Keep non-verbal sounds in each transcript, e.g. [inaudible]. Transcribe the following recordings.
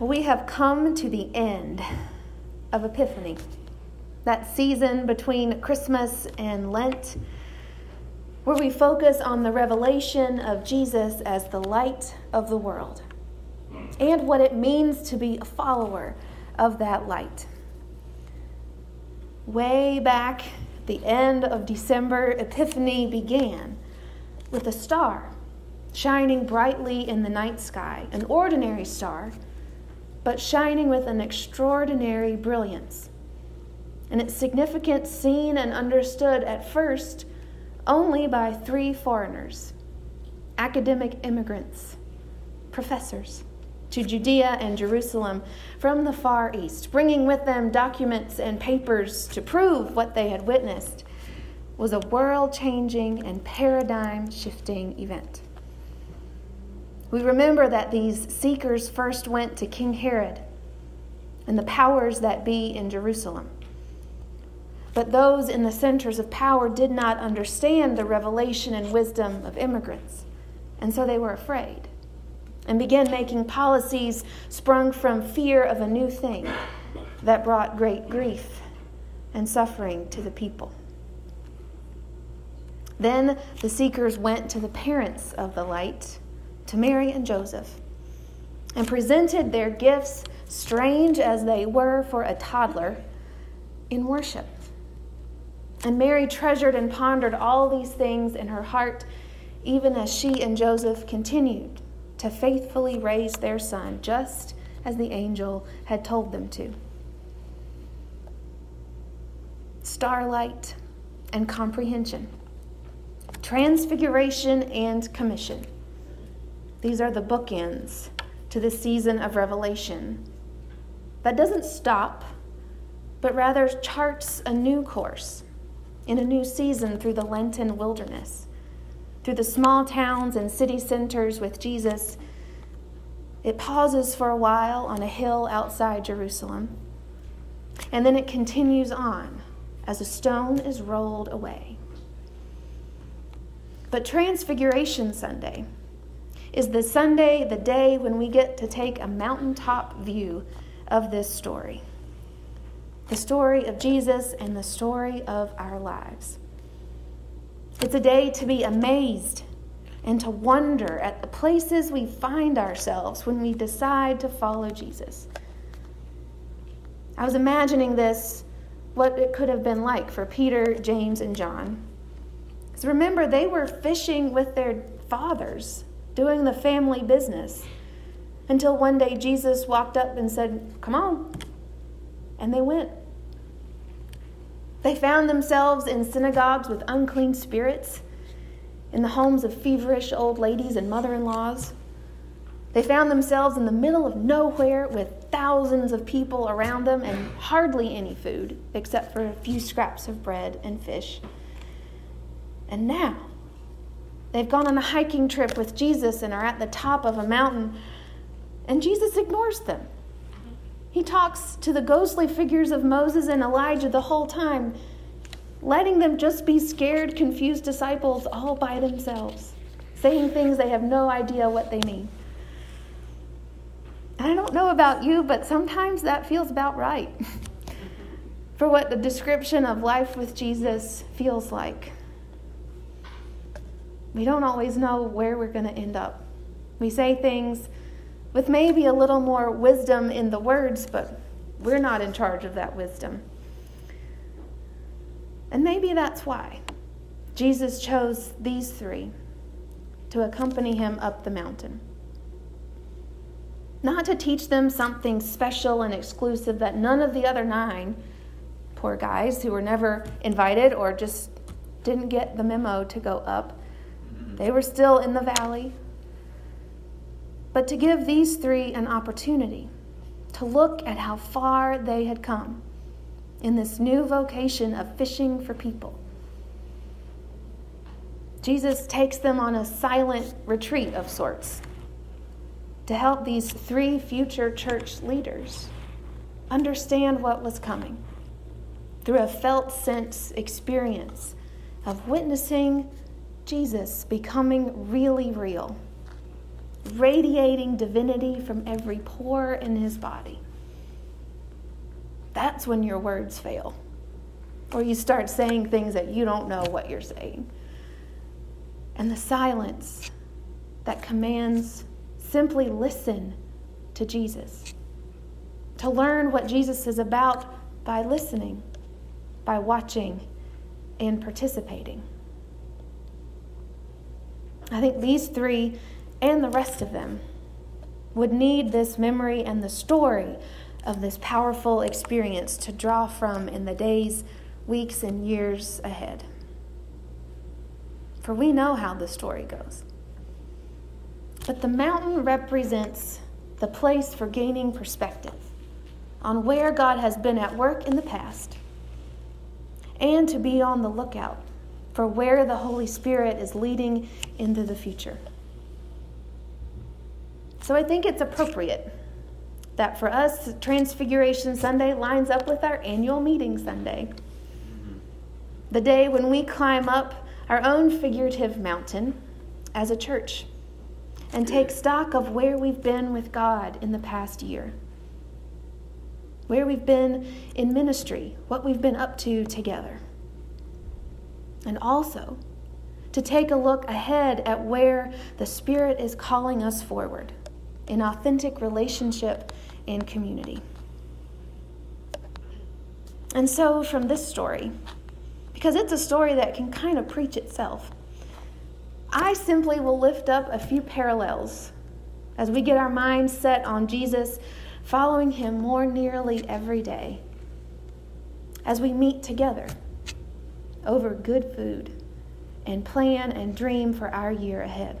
We have come to the end of Epiphany, that season between Christmas and Lent, where we focus on the revelation of Jesus as the light of the world and what it means to be a follower of that light. Way back the end of December, Epiphany began with a star shining brightly in the night sky, an ordinary star but shining with an extraordinary brilliance. And its significance seen and understood at first only by three foreigners academic immigrants, professors, to Judea and Jerusalem from the Far East, bringing with them documents and papers to prove what they had witnessed was a world changing and paradigm shifting event. We remember that these seekers first went to King Herod and the powers that be in Jerusalem. But those in the centers of power did not understand the revelation and wisdom of immigrants, and so they were afraid and began making policies sprung from fear of a new thing that brought great grief and suffering to the people. Then the seekers went to the parents of the light to Mary and Joseph and presented their gifts, strange as they were for a toddler, in worship. And Mary treasured and pondered all these things in her heart, even as she and Joseph continued to faithfully raise their son, just as the angel had told them to. Starlight and comprehension, transfiguration and commission. These are the bookends to the season of revelation. That doesn't stop, but rather charts a new course in a new season through the Lenten wilderness, through the small towns and city centers with Jesus. It pauses for a while on a hill outside Jerusalem, and then it continues on as a stone is rolled away. But Transfiguration Sunday, is the Sunday, the day when we get to take a mountaintop view of this story the story of Jesus and the story of our lives. It's a day to be amazed and to wonder at the places we find ourselves when we decide to follow Jesus. I was imagining this, what it could have been like for Peter, James, and John. Because remember, they were fishing with their fathers doing the family business. Until one day Jesus walked up and said, Come on. And they went. They found themselves in synagogues with unclean spirits, in the homes of feverish old ladies and mother in laws. They found themselves in the middle of nowhere with thousands of people around them and hardly any food except for a few scraps of bread and fish. And now, They've gone on a hiking trip with Jesus and are at the top of a mountain, and Jesus ignores them. He talks to the ghostly figures of Moses and Elijah the whole time, letting them just be scared, confused disciples all by themselves, saying things they have no idea what they mean. And I don't know about you, but sometimes that feels about right [laughs] for what the description of life with Jesus feels like. We don't always know where we're going to end up. We say things with maybe a little more wisdom in the words, but we're not in charge of that wisdom. And maybe that's why Jesus chose these three to accompany him up the mountain. Not to teach them something special and exclusive that none of the other nine, poor guys who were never invited or just didn't get the memo to go up, they were still in the valley. But to give these three an opportunity to look at how far they had come in this new vocation of fishing for people. Jesus takes them on a silent retreat of sorts to help these three future church leaders understand what was coming through a felt sense experience of witnessing Jesus becoming really real radiating divinity from every pore in his body. That's when your words fail, or you start saying things that you don't know what you're saying. And the silence that commands simply listen to Jesus, to learn what Jesus is about by listening, by watching, and participating. I think these three and the rest of them would need this memory and the story of this powerful experience to draw from in the days, weeks, and years ahead. For we know how the story goes. But the mountain represents the place for gaining perspective on where God has been at work in the past and to be on the lookout for where the Holy Spirit is leading into the future. So I think it's appropriate that for us, Transfiguration Sunday lines up with our annual meeting Sunday. The day when we climb up our own figurative mountain as a church and take stock of where we've been with God in the past year, where we've been in ministry, what we've been up to together and also to take a look ahead at where the Spirit is calling us forward in authentic relationship and community. And so, from this story, because it's a story that can kind of preach itself, I simply will lift up a few parallels as we get our minds set on Jesus, following him more nearly every day, as we meet together over good food and plan and dream for our year ahead.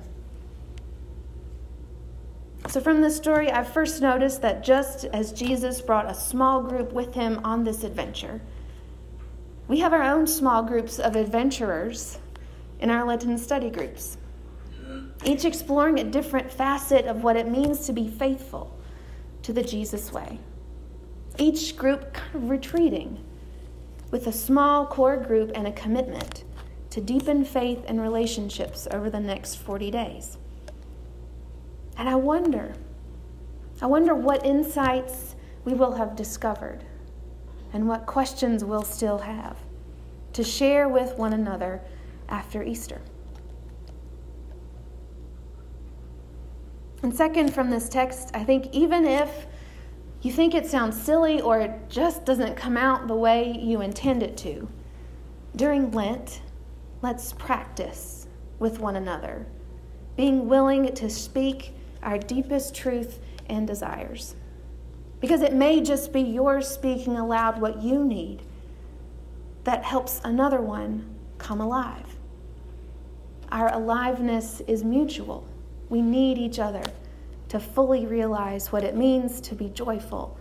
So, from this story, I first noticed that just as Jesus brought a small group with him on this adventure, we have our own small groups of adventurers in our Lenten study groups, each exploring a different facet of what it means to be faithful to the Jesus way. Each group kind of retreating with a small core group and a commitment to deepen faith and relationships over the next 40 days. And I wonder, I wonder what insights we will have discovered and what questions we'll still have to share with one another after Easter. And second, from this text, I think even if you think it sounds silly or it just doesn't come out the way you intend it to. During Lent, let's practice with one another, being willing to speak our deepest truth and desires. Because it may just be your speaking aloud what you need that helps another one come alive. Our aliveness is mutual. We need each other to fully realize what it means to be joyful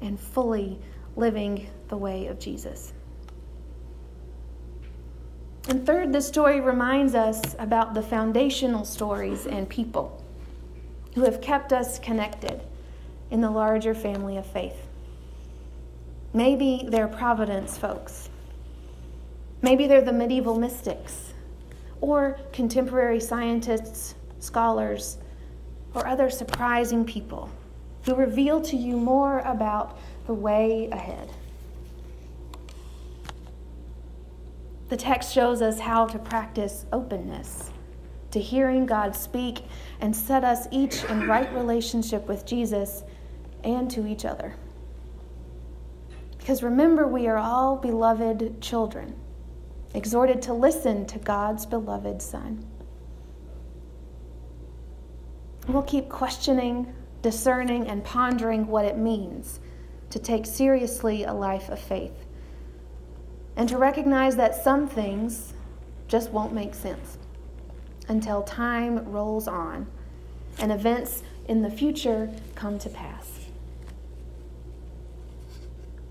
and fully living the way of Jesus. And third, the story reminds us about the foundational stories and people who have kept us connected in the larger family of faith. Maybe they're Providence folks. Maybe they're the medieval mystics or contemporary scientists, scholars, or other surprising people who reveal to you more about the way ahead. The text shows us how to practice openness to hearing God speak and set us each in right relationship with Jesus and to each other. Because remember, we are all beloved children, exhorted to listen to God's beloved Son. We'll keep questioning, discerning, and pondering what it means to take seriously a life of faith and to recognize that some things just won't make sense until time rolls on and events in the future come to pass.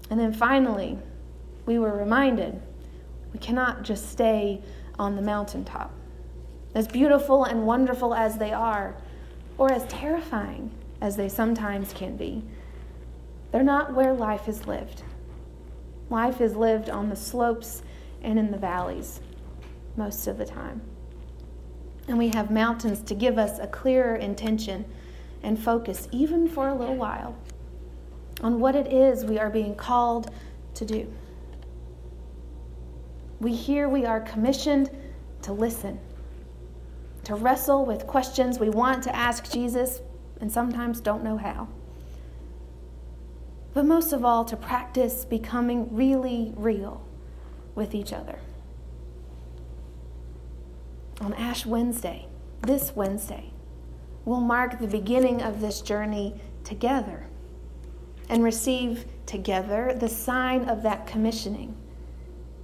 And then finally, we were reminded we cannot just stay on the mountaintop. As beautiful and wonderful as they are, or as terrifying as they sometimes can be. They're not where life is lived. Life is lived on the slopes and in the valleys most of the time. And we have mountains to give us a clearer intention and focus, even for a little while, on what it is we are being called to do. We hear we are commissioned to listen, to wrestle with questions we want to ask Jesus and sometimes don't know how. But most of all, to practice becoming really real with each other on Ash Wednesday, this Wednesday, we'll mark the beginning of this journey together and receive together the sign of that commissioning,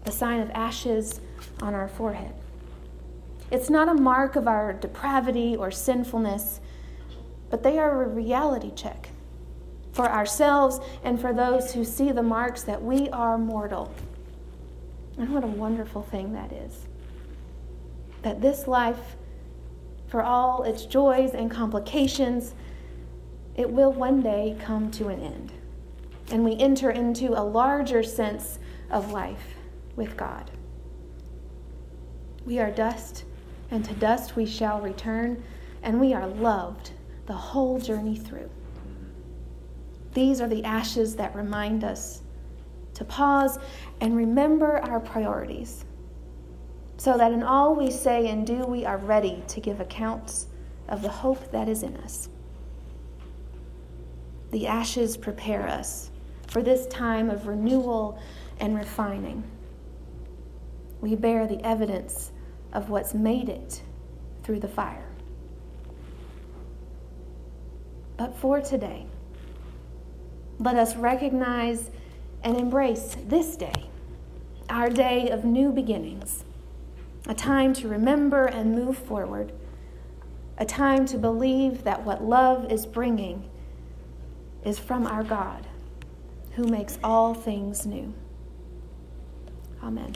the sign of ashes on our forehead. It's not a mark of our depravity or sinfulness, but they are a reality check for ourselves and for those who see the marks that we are mortal. And what a wonderful thing that is that this life, for all its joys and complications, it will one day come to an end. And we enter into a larger sense of life with God. We are dust, and to dust we shall return, and we are loved the whole journey through. These are the ashes that remind us to pause and remember our priorities so that in all we say and do, we are ready to give accounts of the hope that is in us. The ashes prepare us for this time of renewal and refining. We bear the evidence of what's made it through the fire. But for today, let us recognize and embrace this day, our day of new beginnings a time to remember and move forward, a time to believe that what love is bringing is from our God, who makes all things new. Amen.